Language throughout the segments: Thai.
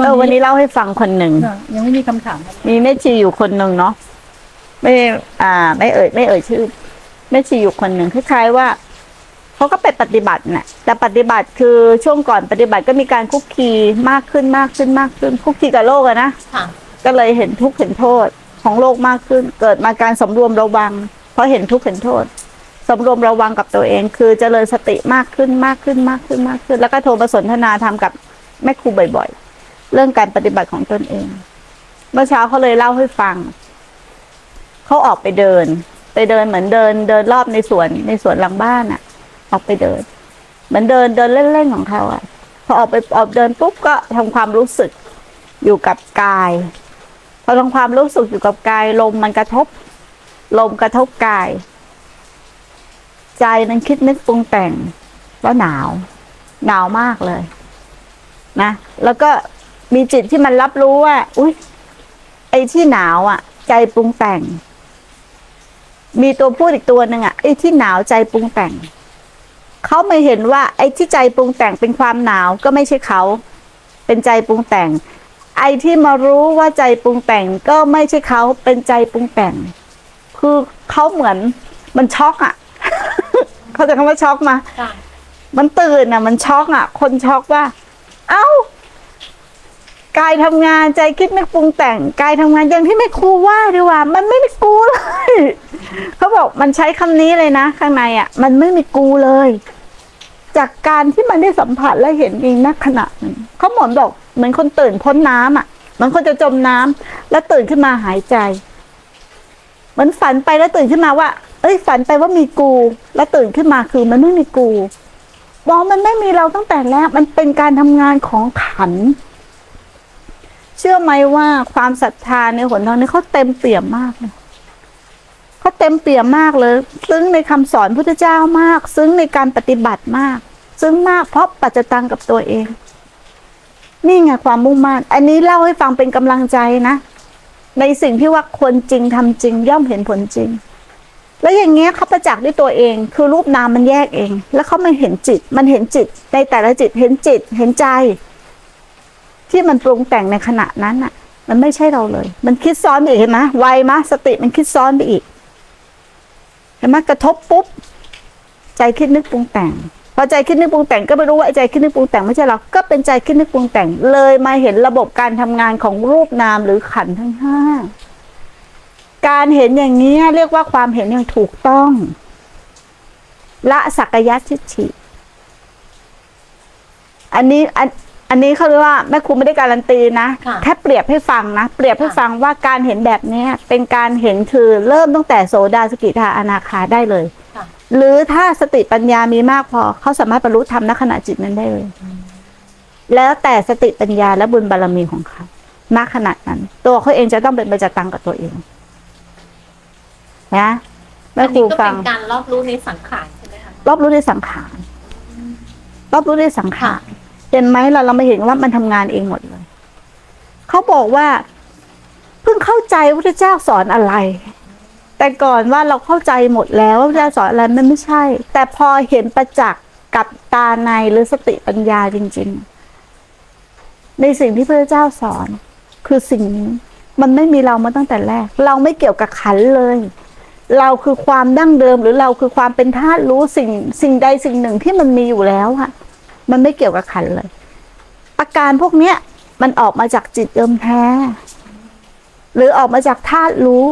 เออวันนี้เล่าให้ฟังคนหนึ่งค่ะยังไม่มีคำถามครับมีแม่ชีอยู่คนหนึ่งเนาะไม่อ่า ไม่เอ่ยไม่เอ่ยชื่อแม่ชีอยู่คนหนึ่งคล้ายๆว่าเขาก็ไปปฏิบัติน่ะ แต่ปฏิบัติคือช่วงก่อนปฏิบัติก็มีการคุกคีมากขึ้นมากขึ้นมากขึ้นคุกคีกับโลกอะนะค่ะก็เลยเห็นทุกข์เห็นโทษของโลกมากขึ้น เกิดมาการสำรวมระวัง เพราะเห็นทุกข์เห็นโทษสำรวมระวังกับตัวเอง คือเจริญสติมากขึ้นมากขึ้นมากขึ้นมากขึ้น แล้วก็โทรมาสนทนาธรรมกับแม่ครูบ่อย ๆ เรื่องการปฏิบัติของตนเอง เมื่อเช้าเขาเลยเล่าให้ฟัง เขาออกไปเดิน ไปเดินเหมือนเดิน เดินรอบในสวนในสวนหลังบ้านอะออกไปเดิน เหมือนเดินเดินเล่นๆของเขาอะพอออกไปออกเดินปุ๊บก็ทำความรู้สึกอยู่กับกาย พอทำความรู้สึกอยู่กับกาย ลมมันกระทบ ลมกระทบกาย ใจนั้นคิดนึกปรุงแต่งว่าหนาว หนาวมากเลย นะ แล้วก็ มีจิตที่มันรับรู้ว่า อุ้ยไอ้ที่หนาวอะ ใจปรุงแต่ง มีตัวพูดอีกตัวหนึ่งอะไอ้ที่หนาวใจปรุงแต่งเขาไม่เห็นว่า ไอ้ที่ใจปรุงแต่งเป็นความหนาวก็ไม่ใช่เขาเป็นใจปรุงแต่ง ไอ้ที่มารู้ว่าใจปรุงแต่งก็ไม่ใช่เขาเป็นใจปรุงแต่ง คือเขาเหมือนมันช็อกอะเขาจะคำว่าช็อกมาค่ะมันตื่นอะ มันช็อกอะ คนช็อกว่าเอ้า กายทำงานใจคิดนึกปรุงแต่งกายทำงานอย่างที่ไม่ครูว่าดีกว่า มันไม่มีกูเลยเขาบอกมันใช้คำนี้เลยนะ ข้างในอะ มันไม่มีกูเลย จากการที่มันได้สัมผัสและเห็นเองนักขณะหนึ่งเขาหมอนบอกเหมือนคนตื่นพ้นน้ำอะมือนคนจะจมน้ำแล้วตื่นขึ้นมาหายใจเหมือนฝันไปแล้วตื่นขึ้นมาว่า เอ้ย ฝันไปว่ามีกู แล้วตื่นขึ้นมาคือมันไม่มีกูมองมันไม่มีเราตั้งแต่แรกมันเป็นการทำงานของขัน เชื่อไหมว่าความศรัทธาในหนทางนี้เขาเต็มเปี่ยมมากเลยเขาเต็มเปี่ยมมากเลย ซึ้งในคำสอนพุทธเจ้ามาก ซึ้งในการปฏิบัติมาก ซึ้งมากเพราะปัจจตังกับตัวเอง นี่ไงความมุ่งมั่นอันนี้เล่าให้ฟังเป็นกำลังใจนะ ในสิ่งที่ว่าคนจริงทำจริง ย่อมเห็นผลจริง แล้วอย่างเงี้ยเขาประจักษ์ด้วยตัวเอง คือรูปนามมันแยกเอง แล้วเขามันเห็นจิต มันเห็นจิต ในแต่ละจิตเห็นจิตเห็นใจ ที่มันปรุงแต่งในขณะนั้นอะ มันไม่ใช่เราเลย มันคิดซ้อนไปอีกเห็นไหมไวมะสติมันคิดซ้อนไปอีกเห็นไหมกระทบปุ๊บใจคิดนึกปรุงแต่งพอใจคิดนึกปรุงแต่งก็ไม่รู้ว่าใจคิดนึกปรุงแต่งไม่ใช่เราก็เป็นใจคิดนึกปรุงแต่งเลยมาเห็นระบบการทำงานของรูปนามหรือขันทั้งห้าการเห็นอย่างนี้เรียกว่าความเห็นอย่างถูกต้อง ละสักยะทิฏฐิอันนี้อัน อันนี้เขาเรียกว่าแม่ครูไม่ได้การันตีนะค่ะ แค่เปรียบให้ฟังนะ เปรียบให้ฟังว่าการเห็นแบบเนี้ยเป็นการเห็นคือเริ่มตั้งแต่โสดาสกิทาอนาคาได้เลย ค่ะ หรือถ้าสติปัญญามีมากพอเขาสามารถบรรลุธรรมณขณะจิตนั้นได้เลยแล้วแต่สติปัญญาและบุญบารมีของเขาณขณะนั้น ตัวเขาเองจะต้องเป็นประจักษ์ตังกับตัวเองนะแม่อันครูนี้ก็ฟัเป็ง นการรอบรู้ในสังขารใช่ไหมคะรอบรู้ในสังขารรอบรู้ในสังขาร เห็นไหมเราเราไม่เห็นว่ามันทำงานเองหมดเลย เขาบอกว่า เพิ่งเข้าใจพระเจ้าสอนอะไร แต่ก่อนว่าเราเข้าใจหมดแล้วว่าพระเจ้าสอนอะไรมันไม่ใช่ แต่พอเห็นประจักษ์กับตาในหรือสติปัญญาจริง ๆ ในสิ่งที่พระเจ้าสอน คือสิ่งนี้มันไม่มีเรามาตั้งแต่แรก เราไม่เกี่ยวกับขันเลย เราคือความดั้งเดิมหรือเราคือความเป็นธาตุรู้สิ่งสิ่งใดสิ่งหนึ่งที่มันมีอยู่แล้วค่ะ มันไม่เกี่ยวกับขันเลย อาการพวกเนี้ย มันออกมาจากจิตเดิมแท้ หรือออกมาจากธาตุรู้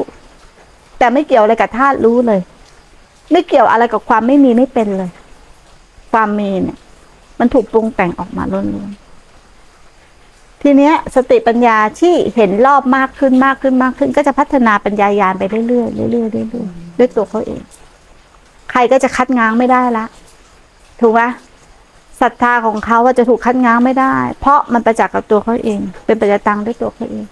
แต่ไม่เกี่ยวอะไรกับธาตุรู้เลย ไม่เกี่ยวอะไรกับความไม่มีไม่เป็นเลย ความมีเนี่ย มันถูกปรุงแต่งออกมาล้วนๆทีเนี้ย สติปัญญาที่เห็นรอบมากขึ้นมากขึ้นมากขึ้น ก็จะพัฒนาปัญญายาณไปเรื่อยๆเรื่อยๆเรื่อยๆด้วยตัวเขาเอง ใครก็จะคัดง้างไม่ได้ละถูกไหม ศรัทธาของเขาว่าจะถูกคัดง้างไม่ได้ เพราะมันประจักษ์กับตัวเขาเอง เป็นปัจจตังด้วยตัวเขาเอง